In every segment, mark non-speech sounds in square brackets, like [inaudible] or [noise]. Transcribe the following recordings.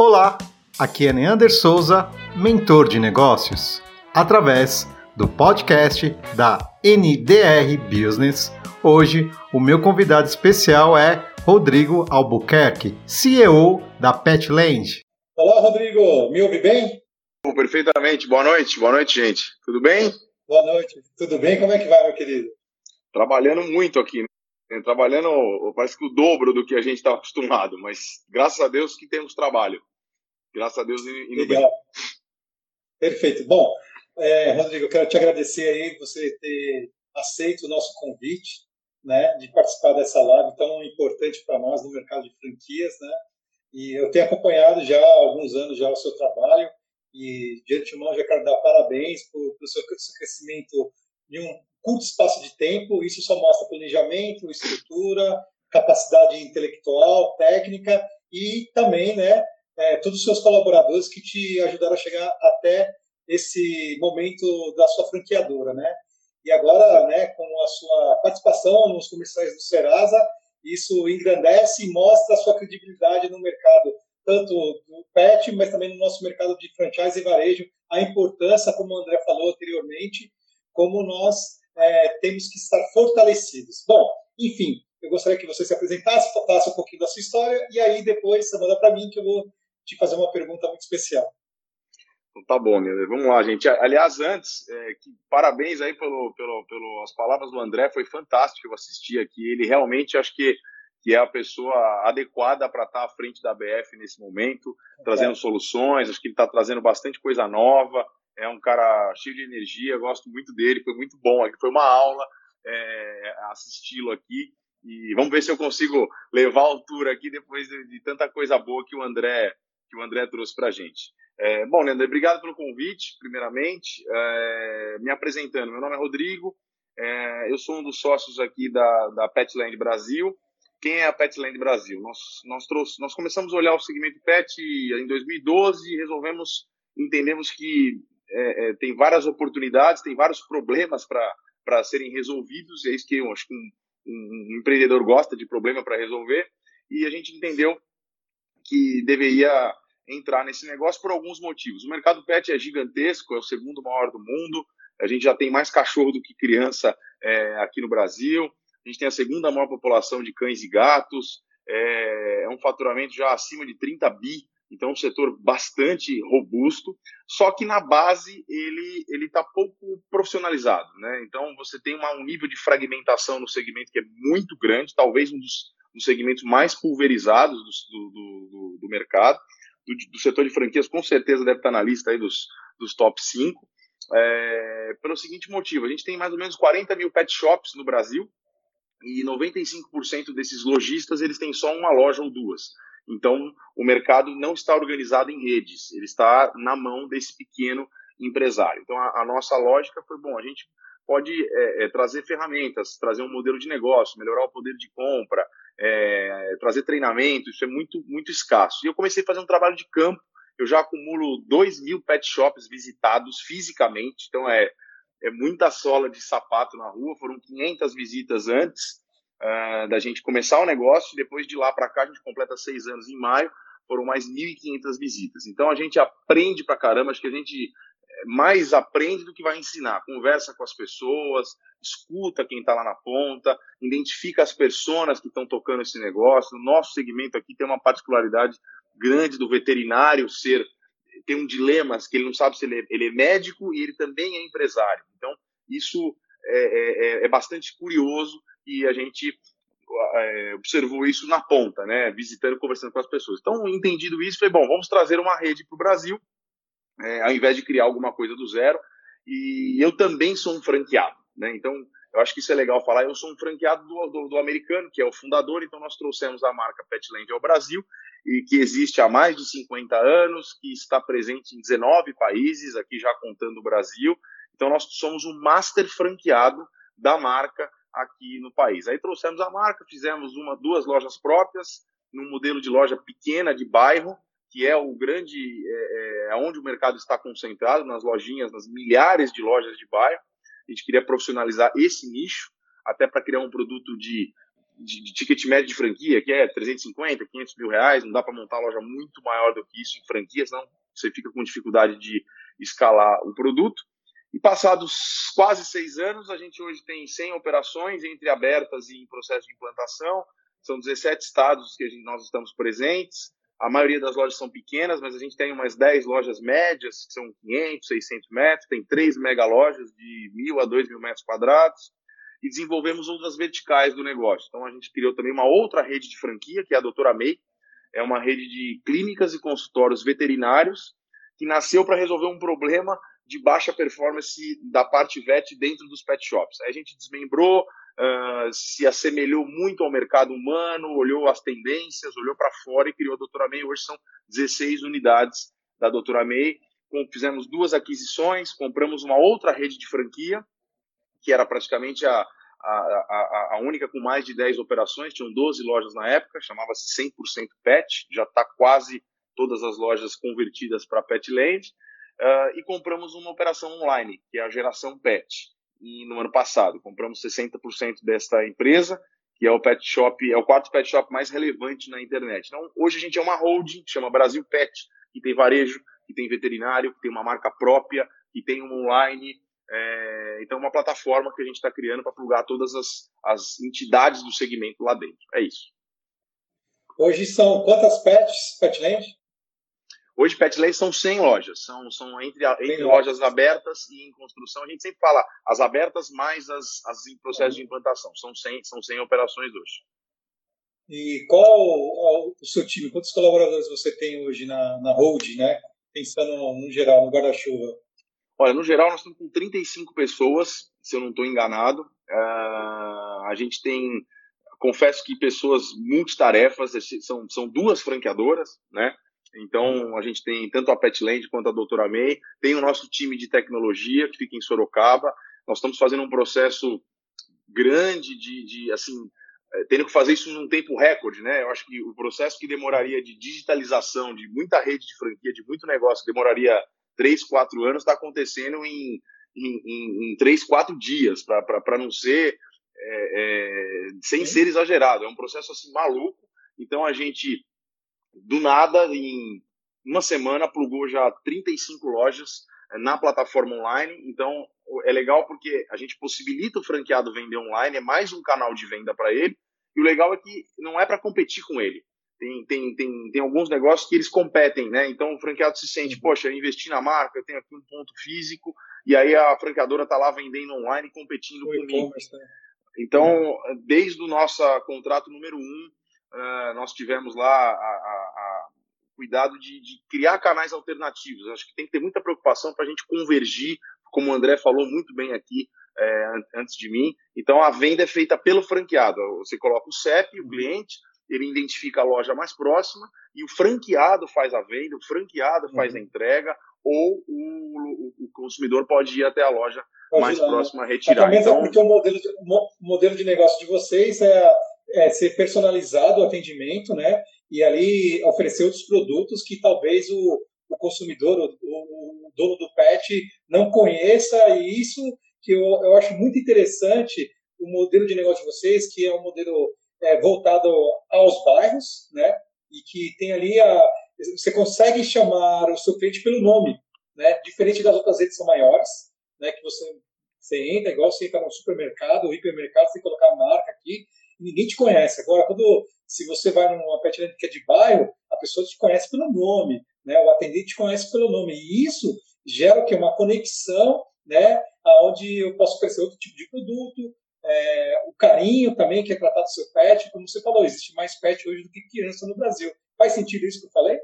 Olá, aqui é Neander Souza, mentor de negócios, através do podcast da NDR Business. Hoje, o meu convidado especial é Rodrigo Albuquerque, CEO da Petland. Olá, Rodrigo, me ouve bem? Perfeitamente, boa noite, boa noite, gente. Tudo bem? Boa noite, tudo bem? Como é que vai, meu querido? Trabalhando muito aqui, né? trabalhando parece que o dobro do que a gente está acostumado, mas graças a Deus que temos trabalho. Graças a Deus indo Legal. bem. Perfeito. Bom, é, Rodrigo, eu quero te agradecer aí você ter aceito o nosso convite, né, de participar dessa live tão importante para nós no mercado de franquias, né? E eu tenho acompanhado já há alguns anos já o seu trabalho e de antemão já quero dar parabéns por, pelo seu, seu crescimento em um curto espaço de tempo. Isso só mostra planejamento, estrutura, capacidade intelectual, técnica e também, né, é, todos os seus colaboradores que te ajudaram a chegar até esse momento da sua franqueadora, né? E agora, né, com a sua participação nos comerciais do Serasa, isso engrandece e mostra a sua credibilidade no mercado, tanto do pet, mas também no nosso mercado de franchise e varejo, a importância, como o André falou anteriormente, como nós é, temos que estar fortalecidos. Bom, enfim, eu gostaria que você se apresentasse, falasse um pouquinho da sua história, e aí depois você manda para mim que eu vou te fazer uma pergunta muito especial. Então, tá bom? Vamos lá, gente. Aliás, antes, é, que, parabéns aí pelo, pelo, pelo, as palavras do André, foi fantástico eu assistir aqui. Ele realmente, acho que, que é a pessoa adequada para estar tá à frente da BF nesse momento, é. trazendo soluções. Acho que ele está trazendo bastante coisa nova. É um cara cheio de energia, gosto muito dele, foi muito bom. Aqui foi uma aula é, assisti-lo aqui. E vamos ver se eu consigo levar a altura aqui depois de, de tanta coisa boa que o André que o André trouxe para a gente. É, bom, Leandro, obrigado pelo convite, primeiramente. É, me apresentando, meu nome é Rodrigo, é, eu sou um dos sócios aqui da, da Petland Brasil. Quem é a Petland Brasil? Nós, nós, trouxe, nós começamos a olhar o segmento pet em 2012 e resolvemos, entendemos que é, é, tem várias oportunidades, tem vários problemas para serem resolvidos, e é isso que eu acho que um, um, um empreendedor gosta de problema para resolver, e a gente entendeu que deveria entrar nesse negócio por alguns motivos. O mercado pet é gigantesco, é o segundo maior do mundo. A gente já tem mais cachorro do que criança é, aqui no Brasil. A gente tem a segunda maior população de cães e gatos. É, é um faturamento já acima de 30 bi. Então, é um setor bastante robusto. Só que na base ele ele está pouco profissionalizado, né? Então, você tem uma, um nível de fragmentação no segmento que é muito grande, talvez um dos, dos segmentos mais pulverizados do, do, do, do mercado do, do, setor de franquias com certeza deve estar na lista aí dos, dos top 5. É, pelo seguinte motivo, a gente tem mais ou menos 40 mil pet shops no Brasil e 95% desses lojistas eles têm só uma loja ou duas. Então, o mercado não está organizado em redes, ele está na mão desse pequeno empresário. Então, a, a nossa lógica foi, bom, a gente pode é, é, trazer ferramentas, trazer um modelo de negócio, melhorar o poder de compra, é, trazer treinamento, isso é muito, muito escasso. E eu comecei a fazer um trabalho de campo, eu já acumulo 2 mil pet shops visitados fisicamente, então é, é muita sola de sapato na rua, foram 500 visitas antes uh, da gente começar o negócio, depois de lá para cá, a gente completa seis anos em maio, foram mais 1.500 visitas. Então a gente aprende pra caramba, acho que a gente mais aprende do que vai ensinar. Conversa com as pessoas, escuta quem está lá na ponta, identifica as pessoas que estão tocando esse negócio. O nosso segmento aqui tem uma particularidade grande do veterinário ser tem um dilema que ele não sabe se ele é, ele é médico e ele também é empresário. Então isso é, é, é, é bastante curioso e a gente é, observou isso na ponta, né? Visitando, conversando com as pessoas. Então, entendido isso, foi bom. Vamos trazer uma rede para o Brasil é, ao invés de criar alguma coisa do zero. E eu também sou um franqueado, né? Então, eu acho que isso é legal falar. Eu sou um franqueado do, do, do americano, que é o fundador, então nós trouxemos a marca Petland ao Brasil, e que existe há mais de 50 anos, que está presente em 19 países, aqui já contando o Brasil. Então, nós somos um master franqueado da marca aqui no país. Aí trouxemos a marca, fizemos uma, duas lojas próprias, num modelo de loja pequena de bairro, que é o grande, é, é, onde o mercado está concentrado, nas lojinhas, nas milhares de lojas de bairro. A gente queria profissionalizar esse nicho, até para criar um produto de de, de, ticket médio de franquia, que é 350, 500 mil reais, não dá para montar loja muito maior do que isso em franquias, não. Você fica com dificuldade de escalar o produto. E passados quase seis anos, a gente hoje tem 100 operações entre abertas e em processo de implantação. São 17 estados que gente, nós estamos presentes. A maioria das lojas são pequenas, mas a gente tem umas 10 lojas médias, que são 500, 600 metros. Tem três mega lojas de 1.000 a 2.000 metros quadrados. E desenvolvemos outras verticais do negócio. Então, a gente criou também uma outra rede de franquia, que é a Doutora May. É uma rede de clínicas e consultórios veterinários que nasceu para resolver um problema de baixa performance da parte VET dentro dos pet shops. Aí a gente desmembrou, uh, se assemelhou muito ao mercado humano, olhou as tendências, olhou para fora e criou a Doutora May. Hoje são 16 unidades da Doutora May. Fizemos duas aquisições, compramos uma outra rede de franquia, que era praticamente a, a, a, a, única com mais de 10 operações, tinham 12 lojas na época, chamava-se 100% Pet, já está quase todas as lojas convertidas para Petland uh, e compramos uma operação online, que é a geração Pet. E no ano passado, compramos 60% desta empresa, que é o pet shop, é o quarto pet shop mais relevante na internet. Então, hoje a gente é uma holding, que chama Brasil Pet, que tem varejo, que tem veterinário, que tem uma marca própria, que tem um online. É, então, uma plataforma que a gente está criando para plugar todas as, as entidades do segmento lá dentro. É isso. Hoje são quantas pets, Petland? Hoje, Petland são 100 lojas, são, são entre, entre lojas abertas e em construção. A gente sempre fala as abertas mais as, as em processo de implantação. São 100, são 100 operações hoje. E qual o seu time? Quantos colaboradores você tem hoje na, na Hold, né? Pensando no geral, no guarda-chuva. Olha, no geral, nós estamos com 35 pessoas, se eu não estou enganado. Uh, a gente tem, confesso que pessoas multitarefas, são, são duas franqueadoras, né? Então, a gente tem tanto a Petland quanto a Doutora May, tem o nosso time de tecnologia, que fica em Sorocaba. Nós estamos fazendo um processo grande de, de assim, é, tendo que fazer isso num tempo recorde, né? Eu acho que o processo que demoraria de digitalização de muita rede de franquia, de muito negócio, demoraria três, quatro anos, está acontecendo em, em, em, em três, quatro dias, para não ser, é, é, sem ser exagerado. É um processo assim maluco. Então, a gente do nada, em uma semana, plugou já 35 lojas eh, na plataforma online. Então, é legal porque a gente possibilita o franqueado vender online, é mais um canal de venda para ele. E o legal é que não é para competir com ele. Tem, tem, tem, tem alguns negócios que eles competem, né? Então o franqueado se sente, poxa, eu investi na marca, eu tenho aqui um ponto físico, e aí a franqueadora está lá vendendo online, competindo o comigo. Né? Então, desde o nosso contrato número um, uh, nós tivemos lá a, a, a cuidado de, de, criar canais alternativos. Acho que tem que ter muita preocupação para a gente convergir, como o André falou muito bem aqui é, antes de mim. Então, a venda é feita pelo franqueado. Você coloca o CEP, o cliente, ele identifica a loja mais próxima e o franqueado faz a venda, o franqueado faz a uhum. entrega ou o, o, consumidor pode ir até a loja mais próxima a retirar. Então, porque o modelo, de, o modelo de negócio de vocês é é, ser personalizado o atendimento, né? E ali oferecer outros produtos que talvez o, o consumidor, o, o, dono do pet, não conheça. E isso que eu, eu acho muito interessante o modelo de negócio de vocês, que é um modelo é, voltado aos bairros, né? E que tem ali a você consegue chamar o seu cliente pelo nome, né? Diferente das outras redes são maiores, né? Que você você entra igual você entra no supermercado, ou hipermercado, você colocar a marca aqui ninguém te conhece. Agora, quando se você vai numa petland que é de bairro, a pessoa te conhece pelo nome, né? O atendente te conhece pelo nome. E isso gera o quê? Uma conexão, né? Aonde eu posso oferecer outro tipo de produto, é, o carinho também que é tratado do seu pet, como você falou, existe mais pet hoje do que criança no Brasil. Faz sentido isso que eu falei?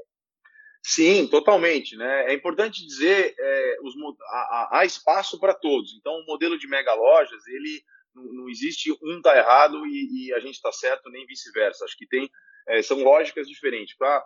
Sim, totalmente. Né? É importante dizer é, os, há, há espaço para todos. Então, o modelo de mega lojas ele não, não existe um tá errado e, e a gente está certo, nem vice-versa. Acho que tem é, são lógicas diferentes. Para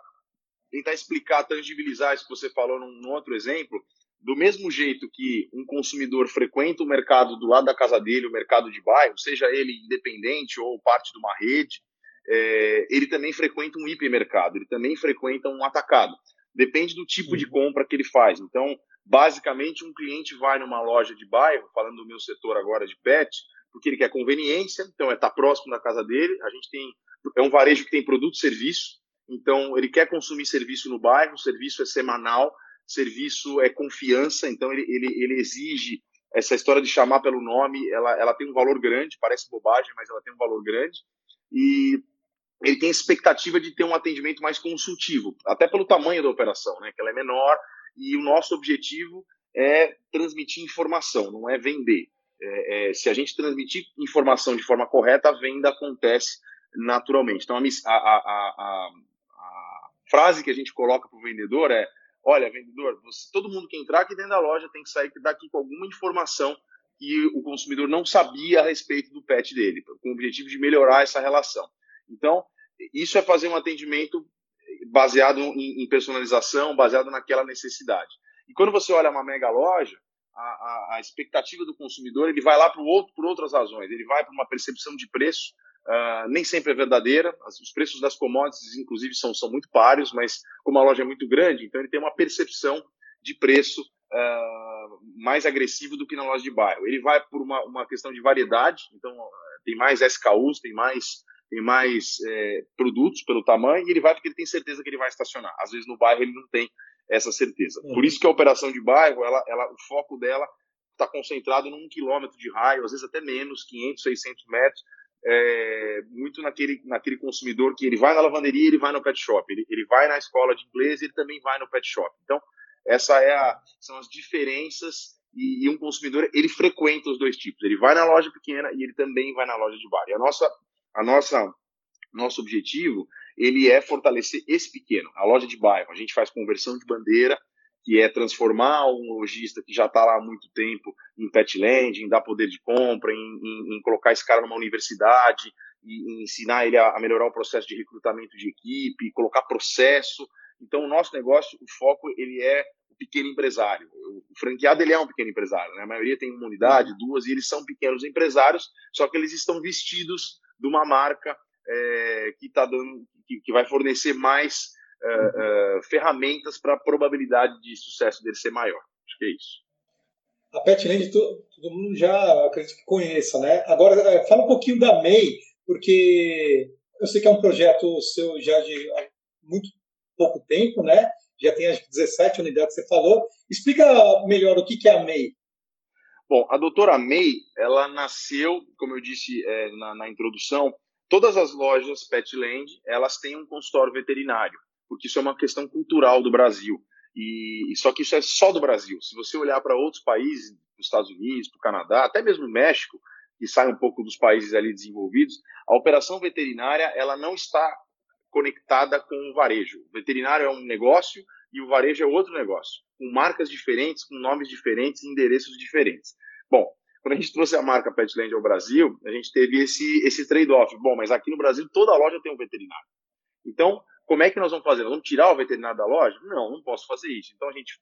tentar explicar, tangibilizar isso que você falou num, num, outro exemplo, do mesmo jeito que um consumidor frequenta o mercado do lado da casa dele, o mercado de bairro, seja ele independente ou parte de uma rede, é, ele também frequenta um hipermercado, ele também frequenta um atacado. Depende do tipo de uhum. compra que ele faz. Então, basicamente, um cliente vai numa loja de bairro, falando do meu setor agora de pet, porque ele quer conveniência, então é estar tá próximo da casa dele. A gente tem é um varejo que tem produto e serviço, então ele quer consumir serviço no bairro, serviço é semanal, serviço é confiança, então ele, ele, ele exige essa história de chamar pelo nome, ela, ela tem um valor grande, parece bobagem, mas ela tem um valor grande. E ele tem expectativa de ter um atendimento mais consultivo, até pelo tamanho da operação, né, que ela é menor, e o nosso objetivo é transmitir informação, não é vender. É, é, se a gente transmitir informação de forma correta, a venda acontece naturalmente. Então, a, a, a, a frase que a gente coloca para o vendedor é: olha, vendedor, você, todo mundo que entrar aqui dentro da loja tem que sair daqui com alguma informação que o consumidor não sabia a respeito do pet dele, com o objetivo de melhorar essa relação. Então, isso é fazer um atendimento baseado em, personalização, baseado naquela necessidade. E quando você olha uma mega loja, a, a, a expectativa do consumidor ele vai lá para outro por outras razões. Ele vai para uma percepção de preço, uh, nem sempre é verdadeira. Os preços das commodities, inclusive, são, são muito páreos, mas como a loja é muito grande, então ele tem uma percepção de preço uh, mais agressivo do que na loja de bairro. Ele vai por uma, uma questão de variedade, então tem mais SKUs, tem mais tem mais é, produtos pelo tamanho, e ele vai porque ele tem certeza que ele vai estacionar. Às vezes no bairro ele não tem essa certeza. Por isso que a operação de bairro, ela, ela, o foco dela está concentrado num quilômetro de raio, às vezes até menos, 500, 600 metros, é, muito naquele, naquele consumidor que ele vai na lavanderia, ele vai no pet shop, ele, ele vai na escola de inglês, ele também vai no pet shop. Então, essa é a, são as diferenças e, e, um consumidor ele frequenta os dois tipos. Ele vai na loja pequena e ele também vai na loja de bar. E a nossa a nossa nosso objetivo ele é fortalecer esse pequeno, a loja de bairro. A gente faz conversão de bandeira, que é transformar um lojista que já está lá há muito tempo em pet landing, em dar poder de compra, em, em, em colocar esse cara numa universidade, e, ensinar ele a, a, melhorar o processo de recrutamento de equipe, colocar processo. Então, o nosso negócio, o foco, ele é o pequeno empresário. O franqueado, ele é um pequeno empresário. Né? A maioria tem uma unidade, duas, e eles são pequenos empresários, só que eles estão vestidos de uma marca é, que tá dando, que, que vai fornecer mais é, é, ferramentas para a probabilidade de sucesso dele ser maior. Acho que é isso. A Petland todo, todo mundo já acredito que conheça, né? Agora é, fala um pouquinho da MEI, porque eu sei que é um projeto seu já de muito pouco tempo, né? Já tem que 17 unidades que você falou. Explica melhor o que é a MEI. Bom, a doutora May, ela nasceu, como eu disse é, na, na, introdução, todas as lojas Petland, elas têm um consultório veterinário, porque isso é uma questão cultural do Brasil. E, só que isso é só do Brasil. Se você olhar para outros países, os Estados Unidos, para o Canadá, até mesmo o México, que sai um pouco dos países ali desenvolvidos, a operação veterinária ela não está conectada com o varejo. O veterinário é um negócio e o varejo é outro negócio, com marcas diferentes, com nomes diferentes, endereços diferentes. Bom, quando a gente trouxe a marca Petland ao Brasil, a gente teve esse, esse trade-off. Bom, mas aqui no Brasil toda loja tem um veterinário. Então, como é que nós vamos fazer? Nós vamos tirar o veterinário da loja? Não, não posso fazer isso. Então, a gente,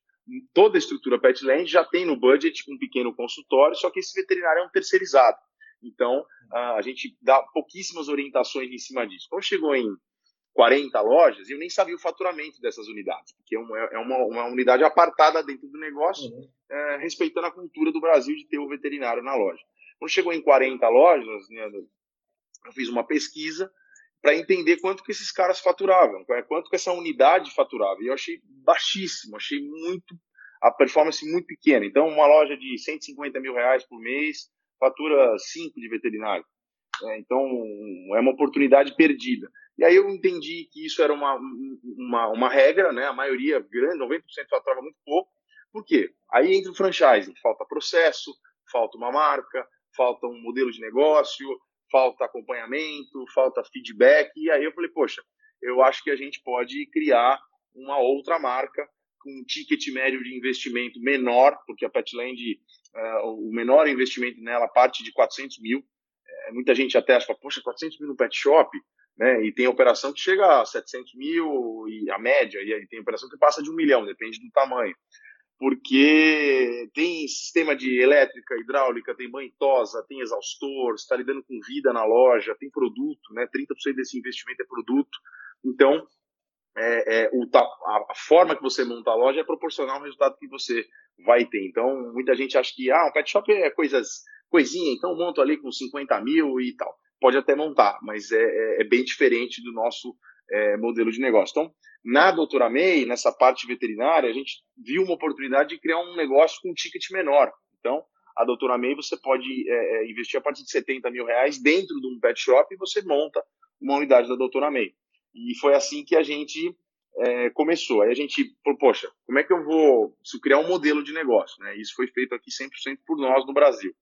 toda a estrutura Petland já tem no budget um pequeno consultório, só que esse veterinário é um terceirizado. Então, a gente dá pouquíssimas orientações em cima disso. Quando chegou em 40 lojas, e eu nem sabia o faturamento dessas unidades, porque é uma, é uma, uma unidade apartada dentro do negócio, uhum. é, respeitando a cultura do Brasil de ter o veterinário na loja. Quando chegou em 40 lojas, né, eu fiz uma pesquisa para entender quanto que esses caras faturavam, quanto que essa unidade faturava, e eu achei baixíssimo, achei muito, a performance muito pequena. Então, uma loja de 150 mil reais por mês fatura 5 de veterinário. É, então, é uma oportunidade perdida. E aí eu entendi que isso era uma, uma, uma regra, né? A maioria grande, 90% faturava muito pouco. Por quê? Aí entra o franchising, falta processo, falta uma marca, falta um modelo de negócio, falta acompanhamento, falta feedback. E aí eu falei, poxa, eu acho que a gente pode criar uma outra marca com um ticket médio de investimento menor, porque a Petland, uh, o menor investimento nela parte de 400 mil. É, muita gente até acha, poxa, 400 mil no pet shop? Né? E tem operação que chega a 700 mil e a média, e aí tem operação que passa de um milhão, depende do tamanho. Porque tem sistema de elétrica, hidráulica, tem banho tosa, tem exaustor, está lidando com vida na loja, tem produto, né? 30% desse investimento é produto. Então, é, é, o, a, forma que você monta a loja é proporcional ao resultado que você vai ter. Então, muita gente acha que ah, um pet shop é coisas coisinha, então monto ali com 50 mil e tal. Pode até montar, mas é, é, é bem diferente do nosso é, modelo de negócio. Então, na Doutora May, nessa parte veterinária, a gente viu uma oportunidade de criar um negócio com um ticket menor. Então, a Doutora May, você pode é, é investir a partir de 70 mil reais dentro de um pet shop e você monta uma unidade da Doutora May. E foi assim que a gente é, começou. Aí a gente falou, poxa, como é que eu vou criar um modelo de negócio? Né? Isso foi feito aqui 100% por nós no Brasil.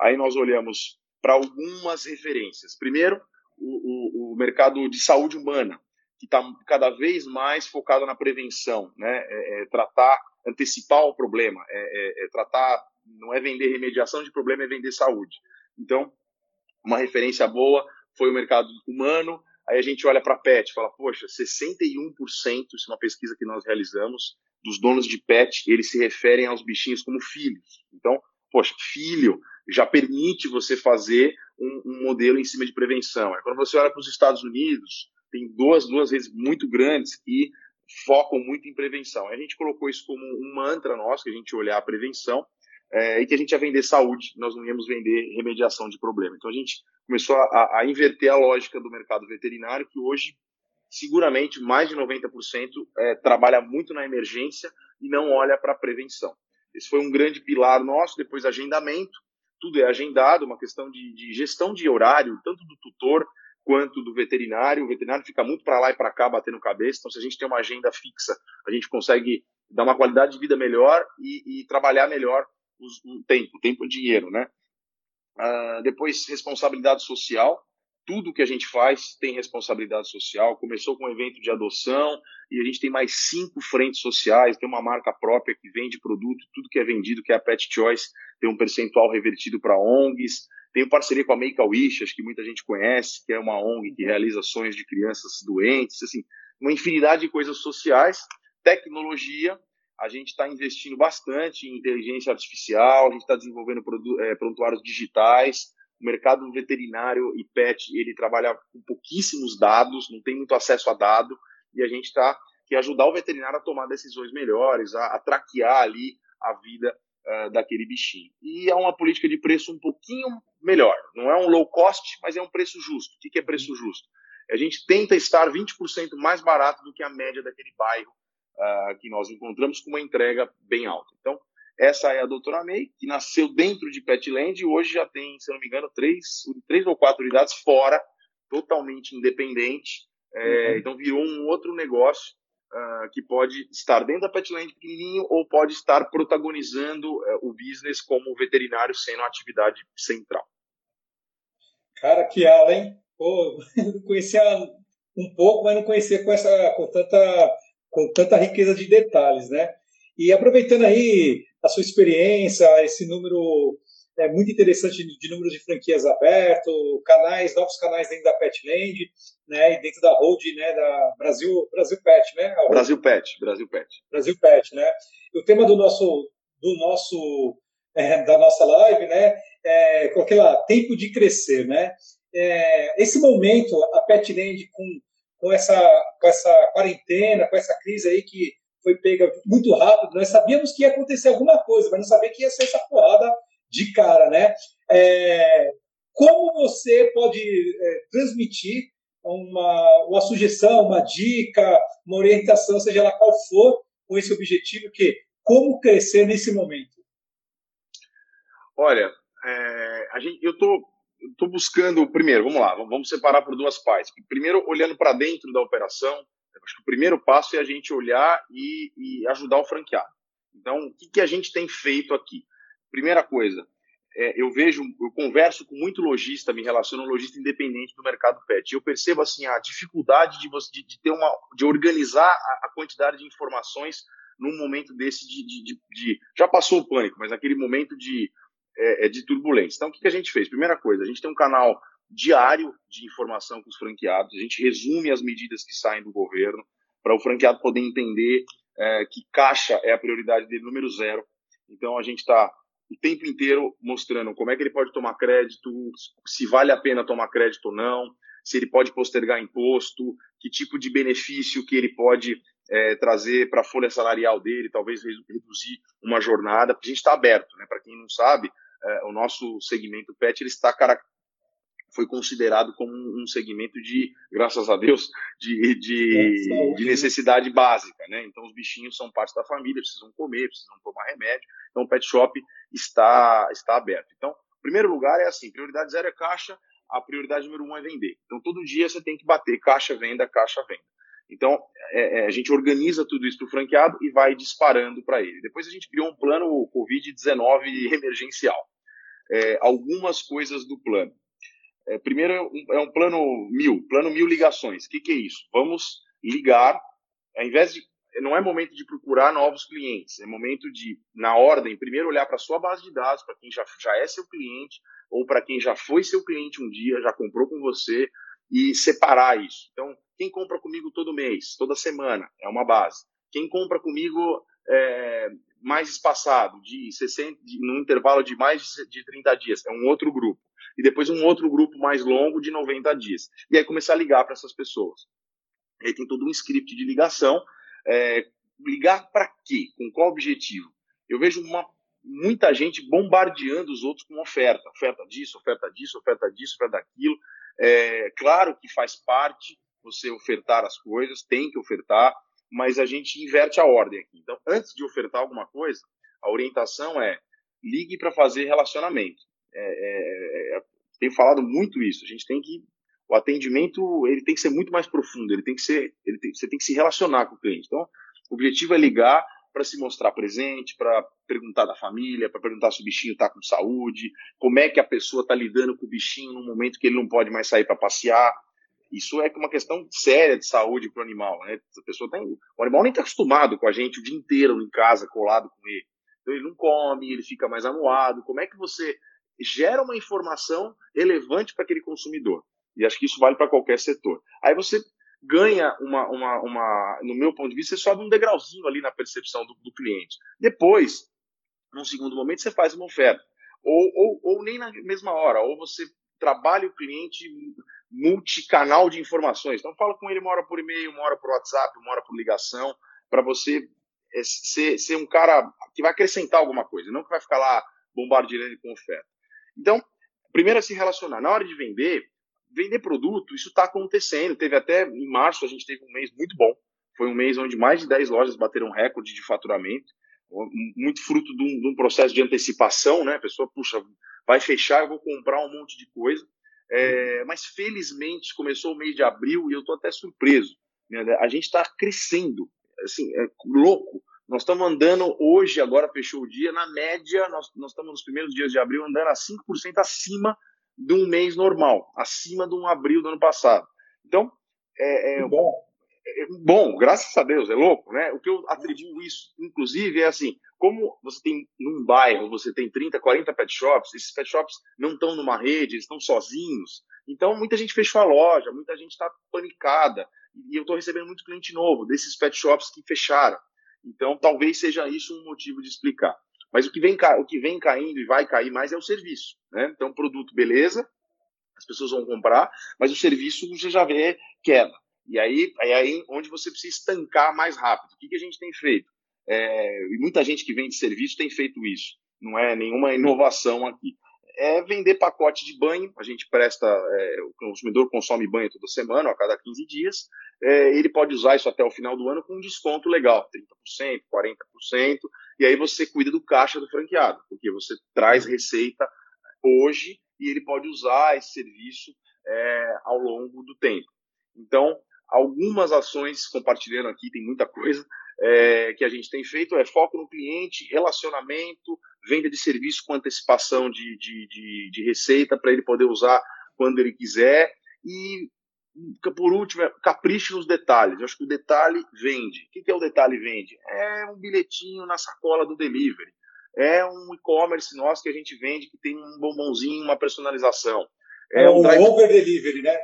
Aí nós olhamos para algumas referências. Primeiro, o, o, o, mercado de saúde humana, que está cada vez mais focado na prevenção, né? É, é tratar, antecipar o problema, é, é, é, tratar, não é vender remediação de problema, é vender saúde. Então, uma referência boa foi o mercado humano. Aí a gente olha para pet, fala, poxa, 61%, isso é uma pesquisa que nós realizamos, dos donos de pet, eles se referem aos bichinhos como filhos. Então, poxa, filho já permite você fazer um, um modelo em cima de prevenção. É quando você olha para os Estados Unidos, tem duas, duas redes muito grandes que focam muito em prevenção. A gente colocou isso como um mantra nosso, que a gente olhar a prevenção, é, e que a gente ia vender saúde, nós não íamos vender remediação de problema. Então a gente começou a, a inverter a lógica do mercado veterinário, que hoje, seguramente, mais de 90% é, trabalha muito na emergência e não olha para a prevenção. Esse foi um grande pilar nosso, depois agendamento, tudo é agendado, uma questão de, de gestão de horário, tanto do tutor quanto do veterinário. O veterinário fica muito para lá e para cá batendo cabeça, então se a gente tem uma agenda fixa, a gente consegue dar uma qualidade de vida melhor e, e trabalhar melhor os, o tempo, o tempo é dinheiro, né? Uh, depois, responsabilidade social. Tudo que a gente faz tem responsabilidade social. Começou com um evento de adoção e a gente tem mais cinco frentes sociais. Tem uma marca própria que vende produto. Tudo que é vendido, que é a Pet Choice, tem um percentual revertido para ONGs. Tem parceria com a Make a Wish, acho que muita gente conhece, que é uma ONG que realiza sonhos de crianças doentes. Assim, uma infinidade de coisas sociais. Tecnologia, a gente está investindo bastante em inteligência artificial, a gente está desenvolvendo é, prontuários digitais, o mercado veterinário e pet, ele trabalha com pouquíssimos dados, não tem muito acesso a dado, e a gente está que ajudar o veterinário a tomar decisões melhores, a, a traquear ali a vida uh, daquele bichinho. E é uma política de preço um pouquinho melhor. Não é um low cost, mas é um preço justo. O que é preço justo? A gente tenta estar 20% mais barato do que a média daquele bairro uh, que nós encontramos com uma entrega bem alta. Então, essa é a Doutora May, que nasceu dentro de Petland e hoje já tem, se não me engano, três, três ou quatro unidades fora, totalmente independente. É, uhum. Então, virou um outro negócio uh, que pode estar dentro da Petland pequenininho ou pode estar protagonizando uh, o business como veterinário sendo a atividade central. Cara, que aula, hein? Pô, [laughs] conhecia um pouco, mas não conhecia com, essa, com tanta com tanta riqueza de detalhes, né? E aproveitando aí a sua experiência, esse número é muito interessante de número de franquias aberto, canais, novos canais dentro da Petland, né, e dentro da Hold, né, da Brasil, Brasil Pet, né? Brasil Pet, Brasil Pet. Brasil Pet, né? E o tema do nosso do nosso é, da nossa live, né, é, coloquei lá, tempo de crescer, né? É, esse momento, a Petland com com essa, com essa quarentena, com essa crise aí que foi pega muito rápido, nós sabíamos que ia acontecer alguma coisa, mas não sabia que ia ser essa porrada de cara, né? É, como você pode é, transmitir uma, uma sugestão, uma dica, uma orientação, seja lá qual for, com esse objetivo que como crescer nesse momento? Olha, é, a gente, eu estou estou buscando, primeiro, vamos lá, vamos separar por duas partes. Primeiro, olhando para dentro da operação, acho que o primeiro passo é a gente olhar e, e ajudar o franqueado. Então, o que, que, a gente tem feito aqui? Primeira coisa, é, eu vejo, eu converso com muito lojista, me relaciono com lojista independente do mercado pet. Eu percebo assim a dificuldade de, você, de, de ter uma, de organizar a, a, quantidade de informações num momento desse de, de, de, já passou o pânico, mas naquele momento de é, é, de turbulência. Então, o que, que a gente fez? Primeira coisa, a gente tem um canal diário de informação com os franqueados, a gente resume as medidas que saem do governo para o franqueado poder entender é, que caixa é a prioridade dele número zero. Então, a gente está o tempo inteiro mostrando como é que ele pode tomar crédito, se vale a pena tomar crédito ou não, se ele pode postergar imposto, que tipo de benefício que ele pode é, trazer para a folha salarial dele, talvez reduzir uma jornada. A gente está aberto, né? Para quem não sabe, é, o nosso segmento pet ele está foi considerado como um segmento de, graças a Deus, de, de, de, necessidade básica, né? Então os bichinhos são parte da família, precisam comer, precisam tomar remédio. Então o pet shop está está aberto. Então, primeiro lugar é assim, prioridade zero é caixa, a prioridade número um é vender. Então todo dia você tem que bater caixa venda, caixa venda. Então é, é, a gente organiza tudo isso para o franqueado e vai disparando para ele. Depois a gente criou um plano Covid-19 emergencial. É, algumas coisas do plano. É, primeiro é um, é um, plano mil, plano mil ligações. O que, que, é isso? Vamos ligar, ao invés de. Não é momento de procurar novos clientes, é momento de, na ordem, primeiro olhar para a sua base de dados, para quem já, já é seu cliente, ou para quem já foi seu cliente um dia, já comprou com você, e separar isso. Então, quem compra comigo todo mês, toda semana, é uma base. Quem compra comigo é, mais espaçado, de 60, de, num intervalo de mais de 30 dias, é um outro grupo e depois um outro grupo mais longo de 90 dias. E aí começar a ligar para essas pessoas. Aí tem todo um script de ligação. É, ligar para quê? Com qual objetivo? Eu vejo uma, muita gente bombardeando os outros com oferta. Oferta disso, oferta disso, oferta disso, oferta daquilo. É, claro que faz parte você ofertar as coisas, tem que ofertar, mas a gente inverte a ordem aqui. Então, antes de ofertar alguma coisa, a orientação é ligue para fazer relacionamento. É, é, é, tenho falado muito isso. A gente tem que o atendimento ele tem que ser muito mais profundo. Ele tem que ser, ele tem, você tem que se relacionar com o cliente. Então, o objetivo é ligar para se mostrar presente, para perguntar da família, para perguntar se o bichinho está com saúde, como é que a pessoa está lidando com o bichinho no momento que ele não pode mais sair para passear. Isso é uma questão séria de saúde para o animal. Né? A pessoa tem, o animal nem está acostumado com a gente o dia inteiro em casa, colado com ele. Então ele não come, ele fica mais amuado. Como é que você gera uma informação relevante para aquele consumidor. E acho que isso vale para qualquer setor. Aí você ganha uma, uma, uma, no meu ponto de vista, você sobe um degrauzinho ali na percepção do, do cliente. Depois, num segundo momento, você faz uma oferta. Ou, ou, ou nem na mesma hora, ou você trabalha o cliente multicanal de informações. Então, fala com ele uma hora por e-mail, uma hora por WhatsApp, uma hora por ligação, para você é, ser, ser um cara que vai acrescentar alguma coisa, não que vai ficar lá bombardeando com oferta. Então, primeiro é se relacionar. Na hora de vender, vender produto, isso está acontecendo. Teve até em março, a gente teve um mês muito bom. Foi um mês onde mais de 10 lojas bateram recorde de faturamento. Muito fruto de um, de um processo de antecipação, né? A pessoa, puxa, vai fechar, eu vou comprar um monte de coisa. É, mas felizmente começou o mês de abril e eu estou até surpreso. Né? A gente está crescendo, assim, é louco. Nós estamos andando hoje, agora fechou o dia, na média, nós, nós estamos nos primeiros dias de abril andando a 5% acima de um mês normal, acima de um abril do ano passado. Então, é, é bom. É, é bom, graças a Deus, é louco, né? O que eu atribuo isso, inclusive, é assim, como você tem num bairro, você tem 30, 40 pet shops, esses pet shops não estão numa rede, eles estão sozinhos. Então, muita gente fechou a loja, muita gente está panicada. E eu estou recebendo muito cliente novo desses pet shops que fecharam. Então, talvez seja isso um motivo de explicar. Mas o que vem, o que vem caindo e vai cair mais é o serviço. Né? Então, produto, beleza, as pessoas vão comprar, mas o serviço você já vê queda. E aí é aí onde você precisa estancar mais rápido. O que, que a gente tem feito? É, e muita gente que vende serviço tem feito isso. Não é nenhuma inovação aqui é vender pacote de banho. A gente presta, é, o consumidor consome banho toda semana, a cada 15 dias. É, ele pode usar isso até o final do ano com um desconto legal, 30%, 40%. E aí você cuida do caixa do franqueado, porque você traz receita hoje e ele pode usar esse serviço é, ao longo do tempo. Então, algumas ações, compartilhando aqui, tem muita coisa, é, que a gente tem feito é foco no cliente, relacionamento, venda de serviço com antecipação de, de, de, de receita para ele poder usar quando ele quiser. E, por último, é capricho nos detalhes. Eu acho que o detalhe vende. O que é o detalhe vende? É um bilhetinho na sacola do delivery. É um e-commerce nosso que a gente vende que tem um bombonzinho, uma personalização. É, é um, drive... over delivery, né?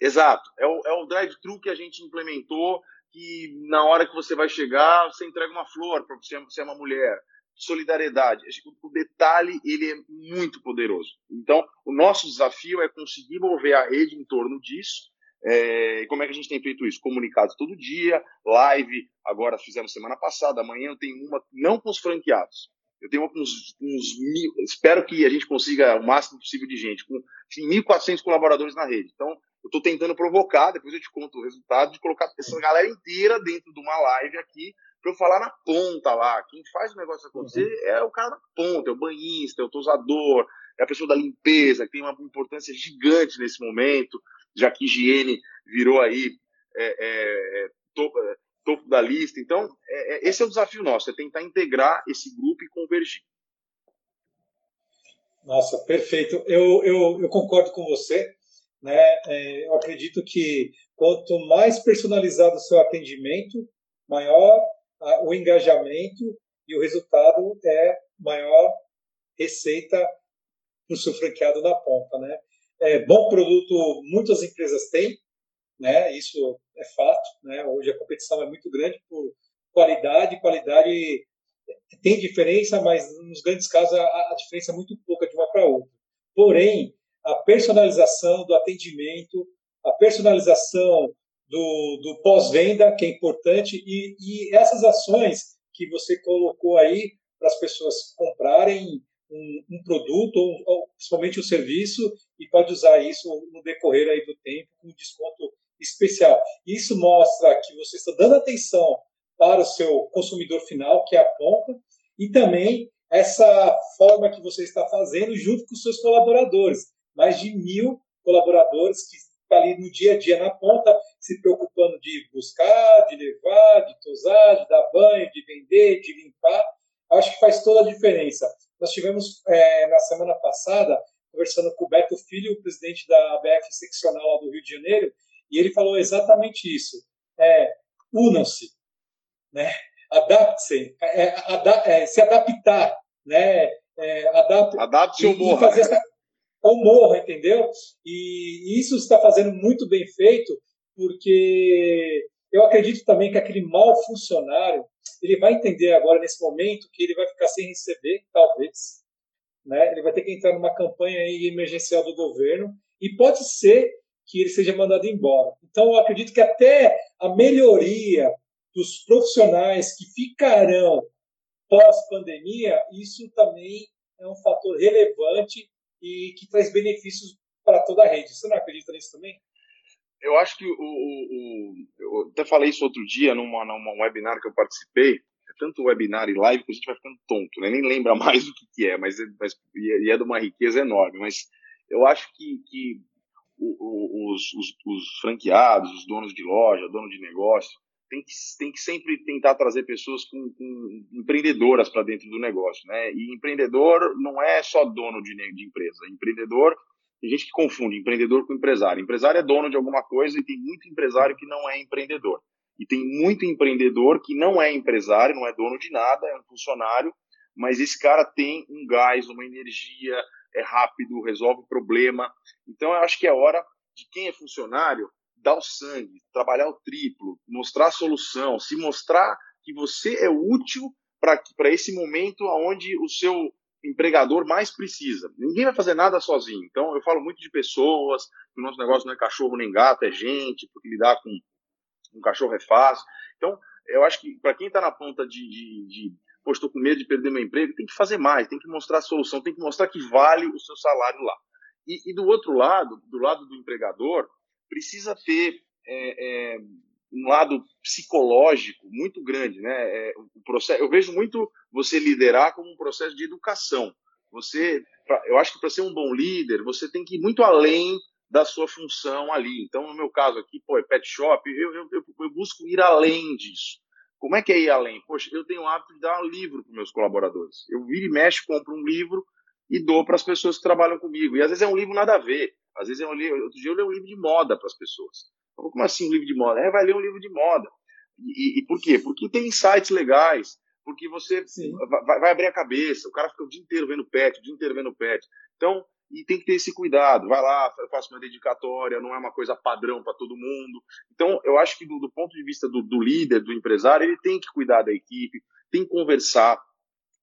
Exato. É o, é o drive-thru que a gente implementou que na hora que você vai chegar, você entrega uma flor para você, você é uma mulher. Solidariedade. O detalhe, ele é muito poderoso. Então, o nosso desafio é conseguir mover a rede em torno disso. É, como é que a gente tem feito isso? Comunicados todo dia, live, agora fizemos semana passada, amanhã tenho uma, não com os franqueados, Eu tenho uns, uns mil, espero que a gente consiga o máximo possível de gente, com assim, 1.400 colaboradores na rede. Então, eu estou tentando provocar, depois eu te conto o resultado, de colocar essa galera inteira dentro de uma live aqui, para eu falar na ponta lá. Quem faz o negócio acontecer uhum. é o cara da ponta, é o banhista, é o tosador, é a pessoa da limpeza, que tem uma importância gigante nesse momento, já que higiene virou aí é, é, é topo, é, da lista. Então, é, é, esse é o desafio nosso, é tentar integrar esse grupo e convergir. Nossa, perfeito. Eu, eu, eu concordo com você. Né? eu acredito que quanto mais personalizado o seu atendimento, maior o engajamento e o resultado é maior receita para o seu franqueado na ponta, né? É, bom produto muitas empresas têm, né? Isso é fato, né? Hoje a competição é muito grande por qualidade, qualidade tem diferença, mas nos grandes casos a, a diferença é muito pouca de uma para outra. Porém, a personalização do atendimento, a personalização do, do pós-venda, que é importante, e, e essas ações que você colocou aí para as pessoas comprarem um, um produto, ou, ou, principalmente um serviço, e pode usar isso no decorrer aí do tempo com desconto especial. Isso mostra que você está dando atenção para o seu consumidor final, que é a ponta, e também essa forma que você está fazendo junto com os seus colaboradores. Mais de mil colaboradores que estão ali no dia a dia na ponta, se preocupando de buscar, de levar, de tosar, de dar banho, de vender, de limpar. Acho que faz toda a diferença. Nós tivemos, é, na semana passada, conversando com o Beto Filho, o presidente da ABF seccional lá do Rio de Janeiro, e ele falou exatamente isso. É, Unam-se, né? adapte-se, é, ada é, se adaptar, né? É, adapte, Adapte ou morra. Fazer essa, ou morra, entendeu? E isso está fazendo muito bem feito, porque eu acredito também que aquele mau funcionário, ele vai entender agora, nesse momento, que ele vai ficar sem receber, talvez. Né? Ele vai ter que entrar numa campanha emergencial do governo e pode ser que ele seja mandado embora. Então, eu acredito que até a melhoria dos profissionais que ficarão pós-pandemia, isso também é um fator relevante e que traz benefícios para toda a rede. Você não acredita nisso também? Eu acho que o, o, o eu até falei isso outro dia numa, numa webinar que eu participei. É tanto webinar e live que a gente vai ficando tonto, né? nem lembra [laughs] mais do que, que é, mas, é, mas e é de uma riqueza enorme. Mas eu acho que, que os, os, os franqueados, os donos de loja, dono de negócio, tem que, tem que sempre tentar trazer pessoas com, com empreendedoras para dentro do negócio, né? E empreendedor não é só dono de, de empresa. Empreendedor, tem gente que confunde empreendedor com empresário. Empresário é dono de alguma coisa e tem muito empresário que não é empreendedor. E tem muito empreendedor que não é empresário, não é dono de nada, é um funcionário, mas esse cara tem um gás, uma energia, é rápido, resolve problema. Então eu acho que é hora de quem é funcionário dar o sangue, trabalhar o triplo, mostrar a solução, se mostrar que você é útil para esse momento onde o seu empregador mais precisa. Ninguém vai fazer nada sozinho. Então, eu falo muito de pessoas, o nosso negócio não é cachorro nem gato, é gente, porque lidar com um cachorro é fácil. Então, eu acho que para quem está na ponta de, de, de pô, estou com medo de perder meu emprego, tem que fazer mais, tem que mostrar a solução, tem que mostrar que vale o seu salário lá. E, e do outro lado, do lado do empregador, precisa ter é, é, um lado psicológico muito grande, né? É, o processo, eu vejo muito você liderar como um processo de educação. Você, pra, eu acho que para ser um bom líder, você tem que ir muito além da sua função ali. Então, no meu caso aqui, pô, é pet shop, eu, eu, eu, eu busco ir além disso. Como é que é ir além? Poxa, eu tenho o hábito de dar um livro para meus colaboradores. Eu viro e mexo, compro um livro e dou para as pessoas que trabalham comigo. E às vezes é um livro nada a ver. Às vezes é um livro. Outro dia eu leio um livro de moda para as pessoas. Como assim um livro de moda? É, vai ler um livro de moda. E, e, e por quê? Porque tem insights legais. Porque você vai, vai, abrir a cabeça. O cara fica o dia inteiro vendo pet, o dia inteiro vendo pet. Então, e tem que ter esse cuidado. Vai lá, eu faço uma dedicatória, não é uma coisa padrão para todo mundo. Então, eu acho que do, do ponto de vista do, do, líder, do empresário, ele tem que cuidar da equipe, tem que conversar.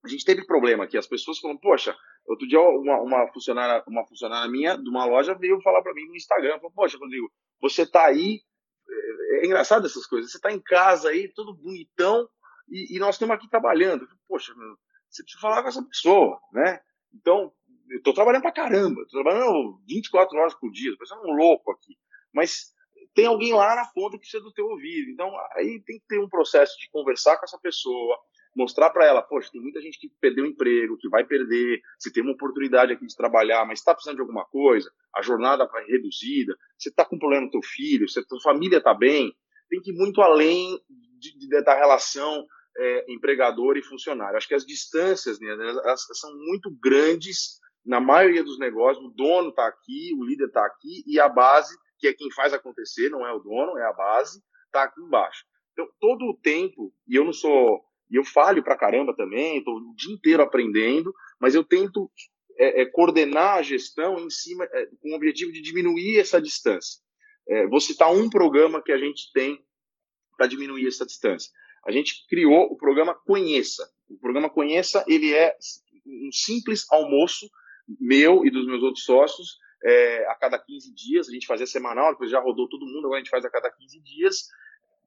A gente teve problema aqui, as pessoas falam, poxa, outro dia uma, uma, funcionária, uma funcionária minha de uma loja veio falar para mim no Instagram, falou, poxa, Rodrigo, você está aí, é, é, engraçado essas coisas, você está em casa aí, todo bonitão, e, e nós estamos aqui trabalhando. Poxa, meu, você precisa falar com essa pessoa, né? Então, eu estou trabalhando para caramba, estou trabalhando 24 horas por dia, estou parecendo um louco aqui. Mas tem alguém lá na ponta que precisa do teu ouvido. Então, aí tem que ter um processo de conversar com essa pessoa, mostrar para ela, poxa, tem muita gente que perdeu o emprego, que vai perder, você tem uma oportunidade aqui de trabalhar, mas está precisando de alguma coisa, a jornada vai reduzida, você está com problema no teu filho, se a tua família está bem, tem que ir muito além de, de, da relação é, empregador e funcionário. Acho que as distâncias né, elas são muito grandes na maioria dos negócios, o dono está aqui, o líder está aqui, e a base, que é quem faz acontecer, não é o dono, é a base, está aqui embaixo. Então, todo o tempo, e eu não sou e eu falho pra caramba também, estou o dia inteiro aprendendo, mas eu tento é, é, coordenar a gestão em cima, é, com o objetivo de diminuir essa distância. É, vou citar um programa que a gente tem para diminuir essa distância. A gente criou o programa Conheça. O programa Conheça ele é um simples almoço meu e dos meus outros sócios é, a cada 15 dias. A gente fazia semanal, depois já rodou todo mundo, agora a gente faz a cada 15 dias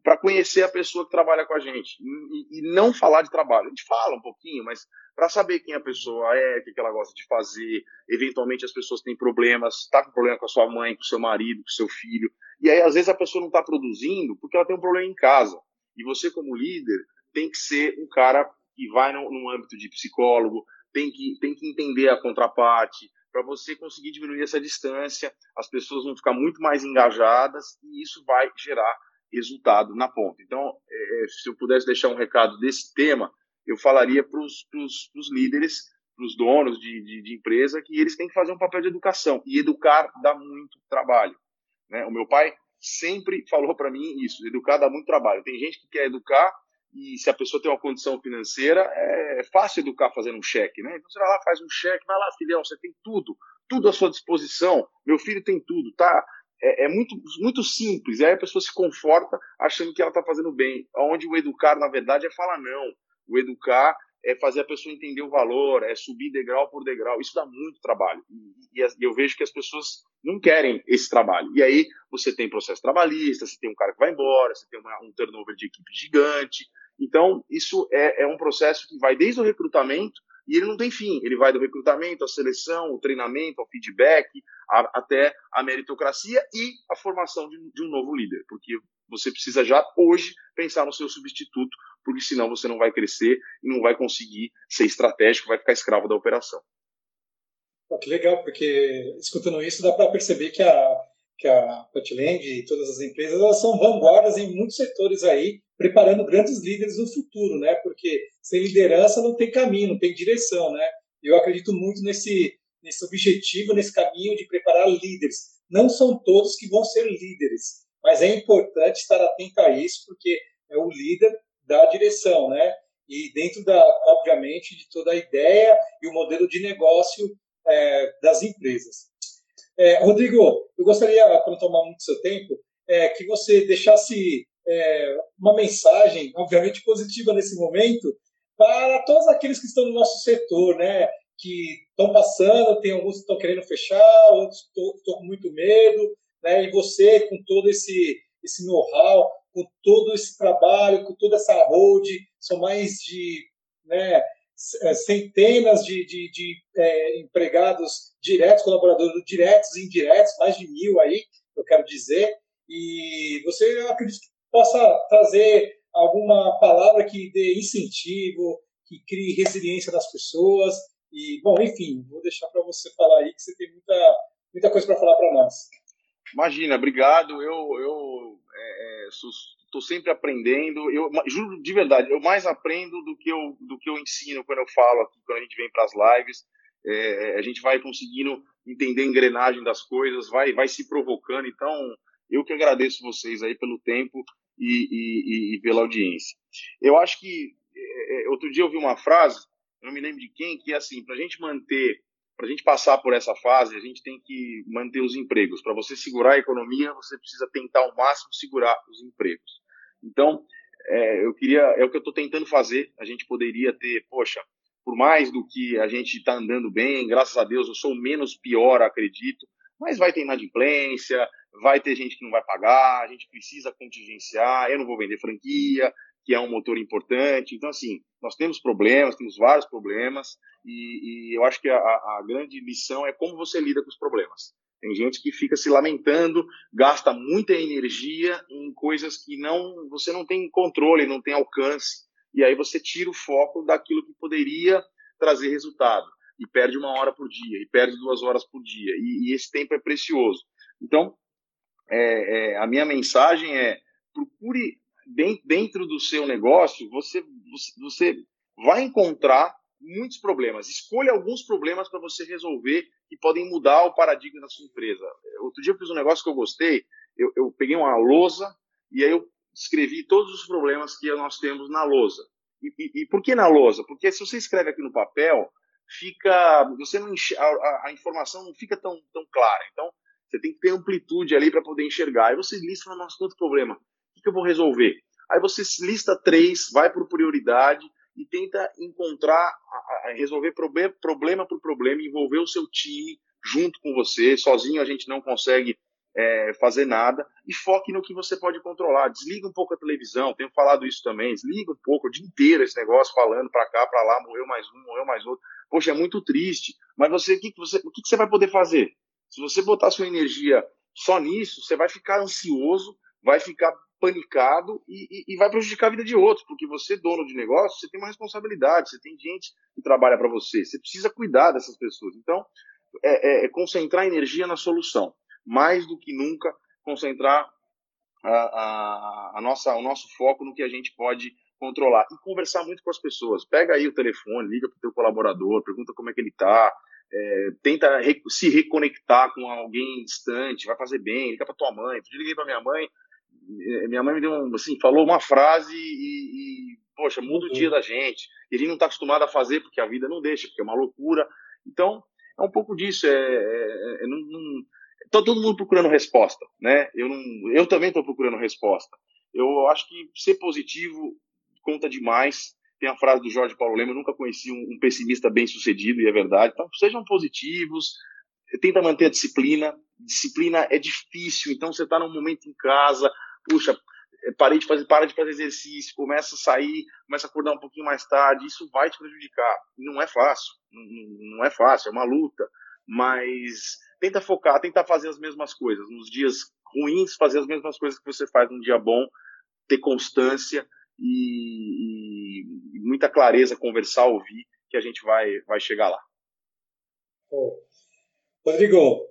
para conhecer a pessoa que trabalha com a gente e, e, não falar de trabalho. A gente fala um pouquinho, mas para saber quem a pessoa é, o que ela gosta de fazer. Eventualmente as pessoas têm problemas, está com problema com a sua mãe, com o seu marido, com o seu filho. E aí às vezes a pessoa não está produzindo porque ela tem um problema em casa. E você como líder tem que ser um cara que vai no, no âmbito de psicólogo, tem que, tem que entender a contraparte, para você conseguir diminuir essa distância, as pessoas vão ficar muito mais engajadas e isso vai gerar resultado na ponta. Então, é, é, se eu pudesse deixar um recado desse tema, eu falaria para os líderes, para os donos de, de, de, empresa, que eles têm que fazer um papel de educação. E educar dá muito trabalho. Né? O meu pai sempre falou para mim isso: educar dá muito trabalho. Tem gente que quer educar e se a pessoa tem uma condição financeira, é fácil educar fazendo um cheque, né? Então você vai lá, faz um cheque, vai lá, filhão, você tem tudo, tudo à sua disposição. Meu filho tem tudo, tá? é, é, muito, muito simples. E aí a pessoa se conforta achando que ela está fazendo bem. Onde o educar, na verdade, é falar não. O educar é fazer a pessoa entender o valor, é subir degrau por degrau. Isso dá muito trabalho. E, e, eu vejo que as pessoas não querem esse trabalho. E aí você tem processo trabalhista, você tem um cara que vai embora, você tem uma, um turnover de equipe gigante. Então, isso é, é um processo que vai desde o recrutamento e ele não tem fim. Ele vai do recrutamento, à seleção, o treinamento, ao feedback, a, até a meritocracia e a formação de, de, um novo líder. Porque você precisa já hoje pensar no seu substituto, porque senão você não vai crescer e não vai conseguir ser estratégico, vai ficar escravo da operação. que legal, porque escutando isso dá para perceber que a, que a Potland e todas as empresas elas são vanguardas em muitos setores aí, preparando grandes líderes no futuro, né? Porque sem liderança não tem caminho, não tem direção, né? Eu acredito muito nesse nesse objetivo, nesse caminho de preparar líderes. Não são todos que vão ser líderes, mas é importante estar atento a isso, porque é o líder da direção, né? E dentro da, obviamente, de toda a ideia e o modelo de negócio é, das empresas. É, Rodrigo, eu gostaria, para não tomar muito seu tempo, é, que você deixasse é, uma mensagem, obviamente positiva nesse momento, para todos aqueles que estão no nosso setor, né? Que estão passando, tem alguns que estão querendo fechar, outros estão com muito medo, né? E você, com todo esse, esse know-how, com todo esse trabalho, com toda essa hold, são mais de né, centenas de, de, de é, empregados diretos, colaboradores diretos e indiretos, mais de mil aí, eu quero dizer. E você, eu acredito que possa trazer alguma palavra que dê incentivo, que crie resiliência nas pessoas. E, bom, enfim, vou deixar para você falar aí, que você tem muita, muita coisa para falar para nós. Imagina, obrigado. Eu, eu estou é, é sempre aprendendo. Eu juro de verdade, eu mais aprendo do que eu, do que eu ensino quando eu falo aqui, quando a gente vem para as lives. É, a gente vai conseguindo entender a engrenagem das coisas, vai, vai se provocando. Então, eu que agradeço vocês aí pelo tempo e, e, e pela audiência. Eu acho que é, é, outro dia eu vi uma frase, não me lembro de quem, que é assim, para a gente manter, para a gente passar por essa fase, a gente tem que manter os empregos. Para você segurar a economia, você precisa tentar ao máximo segurar os empregos. Então, é, eu queria, é o que eu estou tentando fazer. A gente poderia ter, poxa, por mais do que a gente está andando bem, graças a Deus eu sou menos pior, acredito, mas vai ter inadimplência, vai ter gente que não vai pagar, a gente precisa contingenciar, eu não vou vender franquia, que é um motor importante. Então, assim, nós temos problemas, temos vários problemas, e, e eu acho que a, a, grande lição é como você lida com os problemas. Tem gente que fica se lamentando, gasta muita energia em coisas que não você não tem controle, não tem alcance, e aí você tira o foco daquilo que poderia trazer resultado, e perde uma hora por dia, e perde duas horas por dia, e, e esse tempo é precioso. Então, é, é, a minha mensagem é procure dentro do seu negócio, você, você vai encontrar muitos problemas. Escolha alguns problemas para você resolver que podem mudar o paradigma da sua empresa. Outro dia eu fiz um negócio que eu gostei. Eu, eu peguei uma lousa e aí eu escrevi todos os problemas que nós temos na lousa. E, e, e por que na lousa? Porque se você escreve aqui no papel, fica, você não a, a, informação não fica tão, tão clara. Então, você tem que ter amplitude ali para poder enxergar. Aí você lista, nossa, quanto problema. Que eu vou resolver? Aí você lista três, vai por prioridade e tenta encontrar, resolver problema por problema, envolver o seu time junto com você. Sozinho a gente não consegue é, fazer nada e foque no que você pode controlar. Desliga um pouco a televisão, tenho falado isso também. Desliga um pouco o dia inteiro esse negócio falando para cá, para lá, morreu mais um, morreu mais outro. Poxa, é muito triste. Mas você, o que, você, o que você vai poder fazer? Se você botar sua energia só nisso, você vai ficar ansioso, vai ficar panicado e, e, e, vai prejudicar a vida de outros, porque você, dono de negócio, você tem uma responsabilidade, você tem gente que trabalha para você, você precisa cuidar dessas pessoas. Então, é, é, é, concentrar energia na solução, mais do que nunca concentrar a, a, a, nossa, o nosso foco no que a gente pode controlar e conversar muito com as pessoas. Pega aí o telefone, liga para o teu colaborador, pergunta como é que ele está, é, tenta se reconectar com alguém distante, vai fazer bem, liga para tua mãe. Liguei para minha mãe, minha mãe me deu um, assim, falou uma frase e, e poxa, muda o dia da gente. E a gente não está acostumado a fazer porque a vida não deixa, porque é uma loucura. Então, é um pouco disso. É, é, é não, não, tá todo mundo procurando resposta, né? Eu, não, eu também estou procurando resposta. Eu acho que ser positivo conta demais. Tem a frase do Jorge Paulo Lema, eu nunca conheci um, um pessimista bem sucedido, e é verdade. Então, sejam positivos, tenta manter a disciplina. Disciplina é difícil, então você está num momento em casa, puxa, é, parei de fazer, para de fazer exercício, começa a sair, começa a acordar um pouquinho mais tarde, isso vai te prejudicar. Não é fácil, não, é fácil, é uma luta, mas tenta focar, tenta fazer as mesmas coisas. Nos dias ruins, fazer as mesmas coisas que você faz num dia bom, ter constância e, e muita clareza, conversar, ouvir, que a gente vai, vai chegar lá. Rodrigo,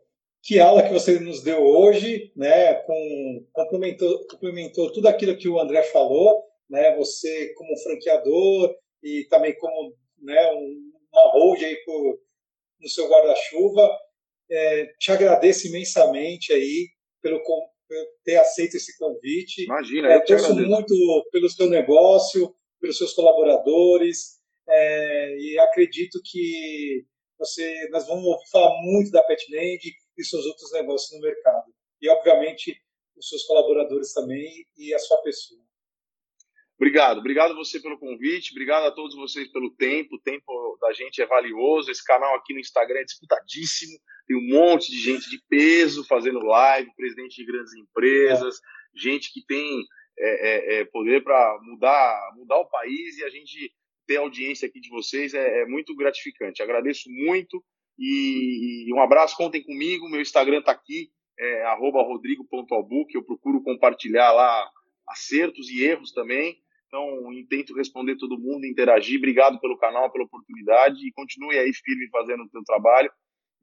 que aula que você nos deu hoje, né? Com, complementou, complementou tudo aquilo que o André falou, né? Você como franqueador e também como né, um, uma hold aí pro, no seu guarda-chuva. É, te agradeço imensamente aí pelo, por ter aceito esse convite. Imagina, é, eu torço muito pelo seu negócio, pelos seus colaboradores é, e acredito que você, nós vamos falar muito da Petland e seus outros negócios no mercado. E, obviamente, os seus colaboradores também e a sua pessoa. Obrigado, obrigado você pelo convite, obrigado a todos vocês pelo tempo. O tempo da gente é valioso. Esse canal aqui no Instagram é disputadíssimo. Tem um monte de gente de peso fazendo live, presidente de grandes empresas, é. gente que tem é, é, é poder para mudar, mudar o país e a gente ter a audiência aqui de vocês é, é muito gratificante. Agradeço muito e, e, um abraço, contem comigo. Meu Instagram está aqui, é rodrigo.albuque. Eu procuro compartilhar lá acertos e erros também. Então, tento responder todo mundo, interagir. Obrigado pelo canal, pela oportunidade e continue aí firme fazendo o seu trabalho,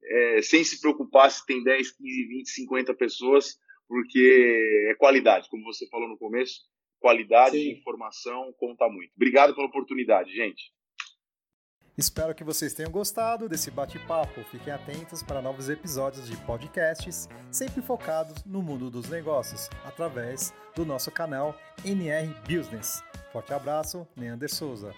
é, sem se preocupar se tem 10, 15, 20, 50 pessoas, porque é qualidade, como você falou no começo qualidade Sim. de informação conta muito. Obrigado pela oportunidade, gente. Espero que vocês tenham gostado desse bate-papo. Fiquem atentos para novos episódios de podcasts, sempre focados no mundo dos negócios, através do nosso canal NR Business. Forte abraço, Neander Souza.